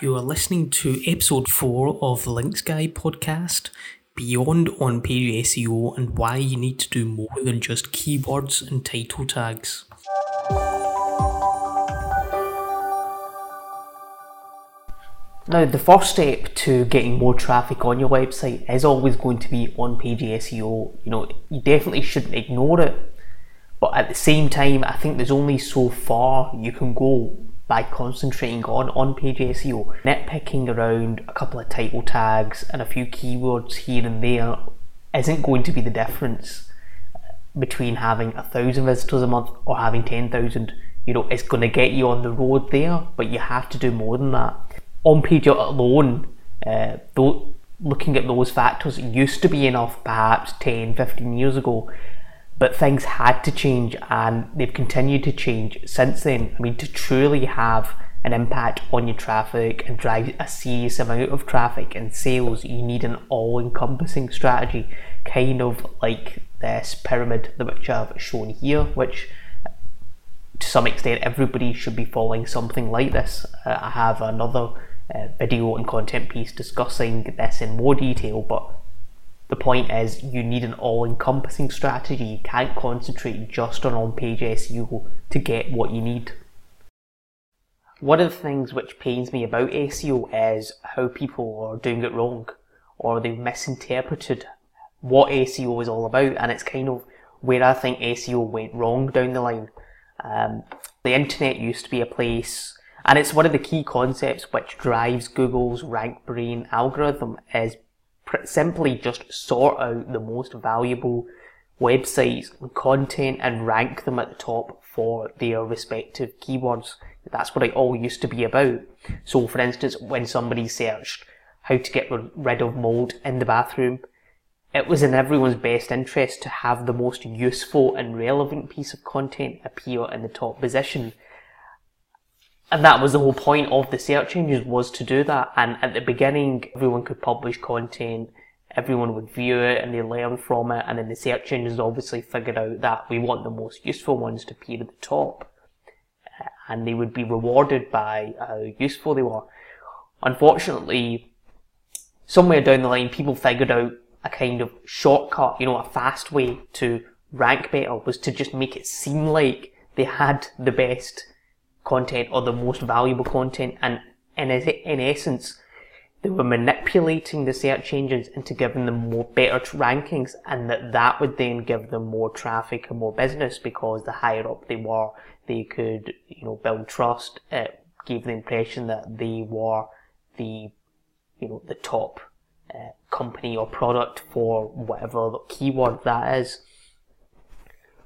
You are listening to episode 4 of the Links Guy podcast Beyond on page SEO and why you need to do more than just keywords and title tags. Now, the first step to getting more traffic on your website is always going to be on page SEO. You know, you definitely shouldn't ignore it, but at the same time, I think there's only so far you can go by concentrating on on page SEO. Nitpicking around a couple of title tags and a few keywords here and there isn't going to be the difference between having a thousand visitors a month or having 10,000. You know, it's going to get you on the road there, but you have to do more than that. On page alone, uh, though, looking at those factors used to be enough perhaps 10, 15 years ago but things had to change and they've continued to change since then. I mean, to truly have an impact on your traffic and drive a serious amount of traffic and sales, you need an all encompassing strategy, kind of like this pyramid which I've shown here, which to some extent everybody should be following something like this. Uh, I have another uh, video and content piece discussing this in more detail, but the point is, you need an all encompassing strategy. You can't concentrate just on on page SEO to get what you need. One of the things which pains me about SEO is how people are doing it wrong or they've misinterpreted what SEO is all about, and it's kind of where I think SEO went wrong down the line. Um, the internet used to be a place, and it's one of the key concepts which drives Google's RankBrain algorithm is simply just sort out the most valuable websites and content and rank them at the top for their respective keywords. That's what it all used to be about. So, for instance, when somebody searched how to get rid of mold in the bathroom, it was in everyone's best interest to have the most useful and relevant piece of content appear in the top position and that was the whole point of the search engines was to do that. And at the beginning, everyone could publish content, everyone would view it and they learn from it. And then the search engines obviously figured out that we want the most useful ones to appear at the top. Uh, and they would be rewarded by how useful they were. Unfortunately, somewhere down the line, people figured out a kind of shortcut, you know, a fast way to rank better was to just make it seem like they had the best content or the most valuable content and in, in essence they were manipulating the search engines into giving them more better rankings and that that would then give them more traffic and more business because the higher up they were they could you know build trust. It gave the impression that they were the you know the top uh, company or product for whatever the keyword that is.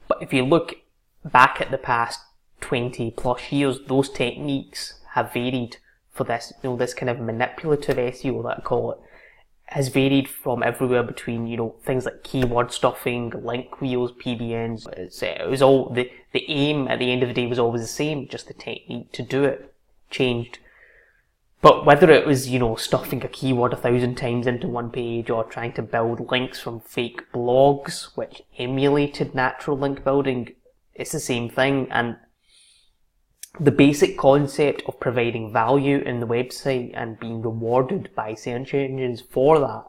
But if you look back at the past 20 plus years, those techniques have varied for this, you know, this kind of manipulative SEO that I call it, has varied from everywhere between, you know, things like keyword stuffing, link wheels, PBNs. It's, it was all, the, the aim at the end of the day was always the same, just the technique to do it changed. But whether it was, you know, stuffing a keyword a thousand times into one page or trying to build links from fake blogs, which emulated natural link building, it's the same thing. And the basic concept of providing value in the website and being rewarded by search engines for that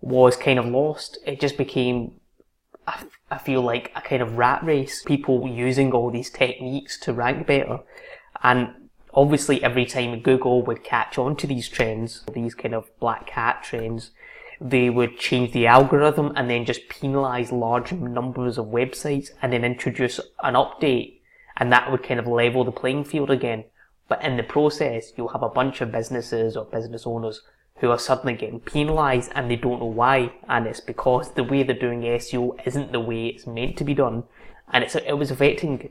was kind of lost. It just became, I feel like, a kind of rat race. People using all these techniques to rank better. And obviously, every time Google would catch on to these trends, these kind of black hat trends, they would change the algorithm and then just penalize large numbers of websites and then introduce an update and that would kind of level the playing field again. But in the process, you'll have a bunch of businesses or business owners who are suddenly getting penalised and they don't know why. And it's because the way they're doing SEO isn't the way it's meant to be done. And it's, it was affecting,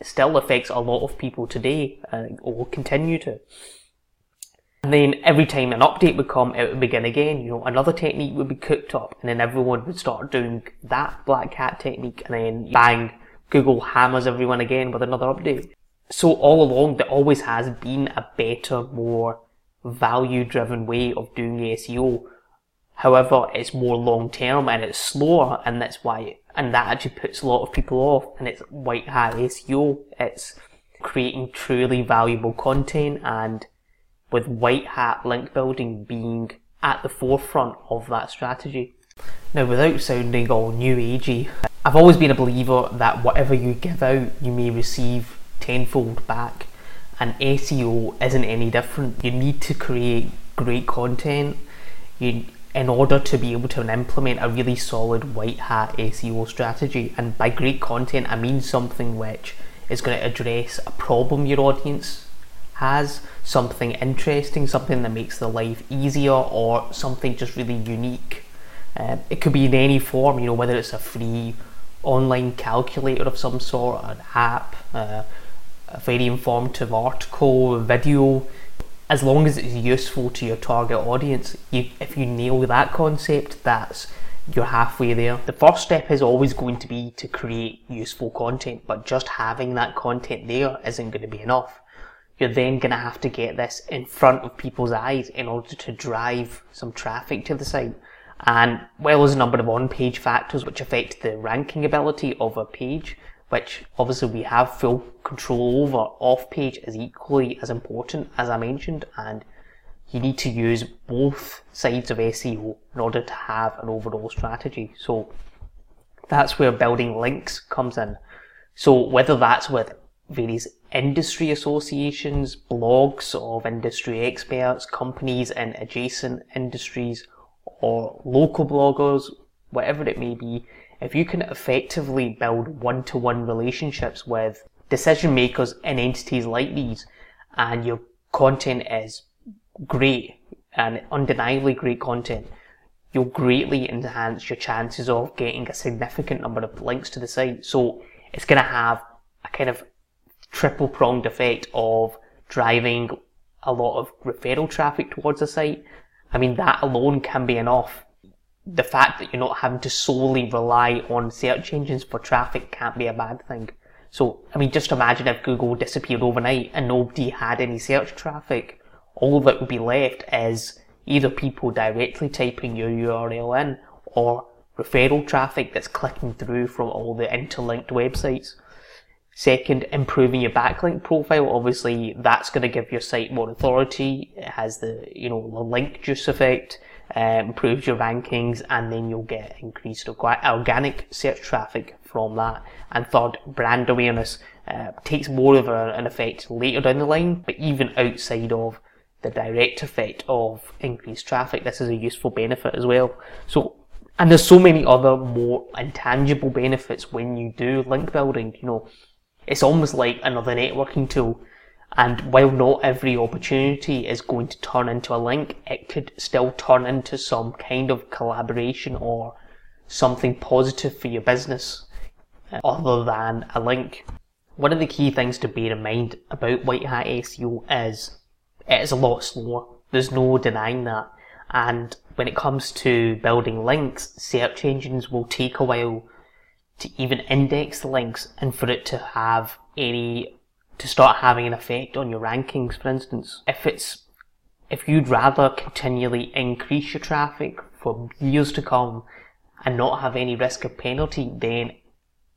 it still affects a lot of people today and uh, will continue to. And then every time an update would come, it would begin again. You know, another technique would be cooked up, and then everyone would start doing that black hat technique, and then bang, Google hammers everyone again with another update. So all along, there always has been a better, more value-driven way of doing SEO. However, it's more long-term and it's slower, and that's why, and that actually puts a lot of people off. And it's white hat SEO. It's creating truly valuable content and with white hat link building being at the forefront of that strategy. Now, without sounding all new agey, I've always been a believer that whatever you give out, you may receive tenfold back, and SEO isn't any different. You need to create great content you, in order to be able to implement a really solid white hat SEO strategy. And by great content, I mean something which is going to address a problem your audience has, something interesting, something that makes their life easier, or something just really unique. Uh, it could be in any form, you know, whether it's a free online calculator of some sort, an app, uh, a very informative article, video. As long as it's useful to your target audience, you, if you nail that concept, that's you're halfway there. The first step is always going to be to create useful content, but just having that content there isn't going to be enough. You're then going to have to get this in front of people's eyes in order to drive some traffic to the site. And well, as a number of on-page factors which affect the ranking ability of a page, which obviously we have full control over. Off-page is equally as important as I mentioned, and you need to use both sides of SEO in order to have an overall strategy. So that's where building links comes in. So whether that's with various industry associations, blogs of industry experts, companies in adjacent industries, or local bloggers, whatever it may be, if you can effectively build one-to-one relationships with decision makers in entities like these, and your content is great and undeniably great content, you'll greatly enhance your chances of getting a significant number of links to the site. So it's going to have a kind of triple pronged effect of driving a lot of referral traffic towards the site. I mean, that alone can be enough. The fact that you're not having to solely rely on search engines for traffic can't be a bad thing. So, I mean, just imagine if Google disappeared overnight and nobody had any search traffic. All that would be left is either people directly typing your URL in or referral traffic that's clicking through from all the interlinked websites. Second, improving your backlink profile. Obviously, that's going to give your site more authority. It has the, you know, the link juice effect, uh, improves your rankings, and then you'll get increased organic search traffic from that. And third, brand awareness uh, takes more of a, an effect later down the line, but even outside of the direct effect of increased traffic, this is a useful benefit as well. So, and there's so many other more intangible benefits when you do link building, you know, it's almost like another networking tool. And while not every opportunity is going to turn into a link, it could still turn into some kind of collaboration or something positive for your business uh, other than a link. One of the key things to bear in mind about white hat SEO is it is a lot slower. There's no denying that. And when it comes to building links, search engines will take a while to even index the links and for it to have any to start having an effect on your rankings for instance. If it's if you'd rather continually increase your traffic for years to come and not have any risk of penalty then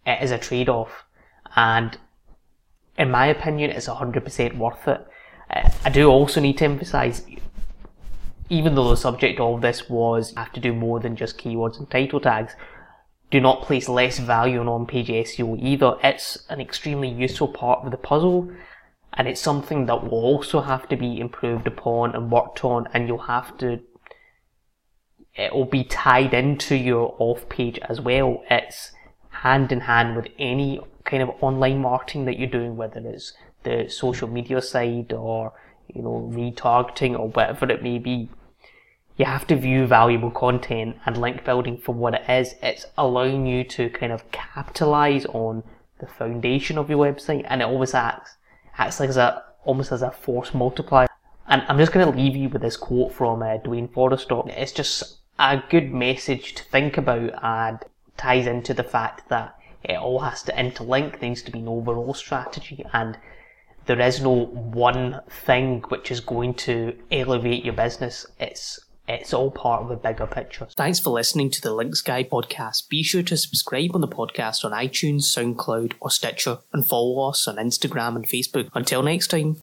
it is a trade-off. And in my opinion it's 100% worth it. I do also need to emphasize even though the subject of this was have to do more than just keywords and title tags do not place less value on on-page SEO either. It's an extremely useful part of the puzzle and it's something that will also have to be improved upon and worked on and you'll have to it will be tied into your off page as well. It's hand in hand with any kind of online marketing that you're doing, whether it's the social media side or you know retargeting or whatever it may be you have to view valuable content and link building for what it is. It's allowing you to kind of capitalize on the foundation of your website and it always acts, acts like as a, almost as a force multiplier. And I'm just going to leave you with this quote from uh, Duane Forrester. It's just a good message to think about and ties into the fact that it all has to interlink. There needs to be an overall strategy and there is no one thing which is going to elevate your business. It's it's all part of a bigger picture. Thanks for listening to the Links Guy podcast. Be sure to subscribe on the podcast on iTunes, SoundCloud, or Stitcher, and follow us on Instagram and Facebook. Until next time.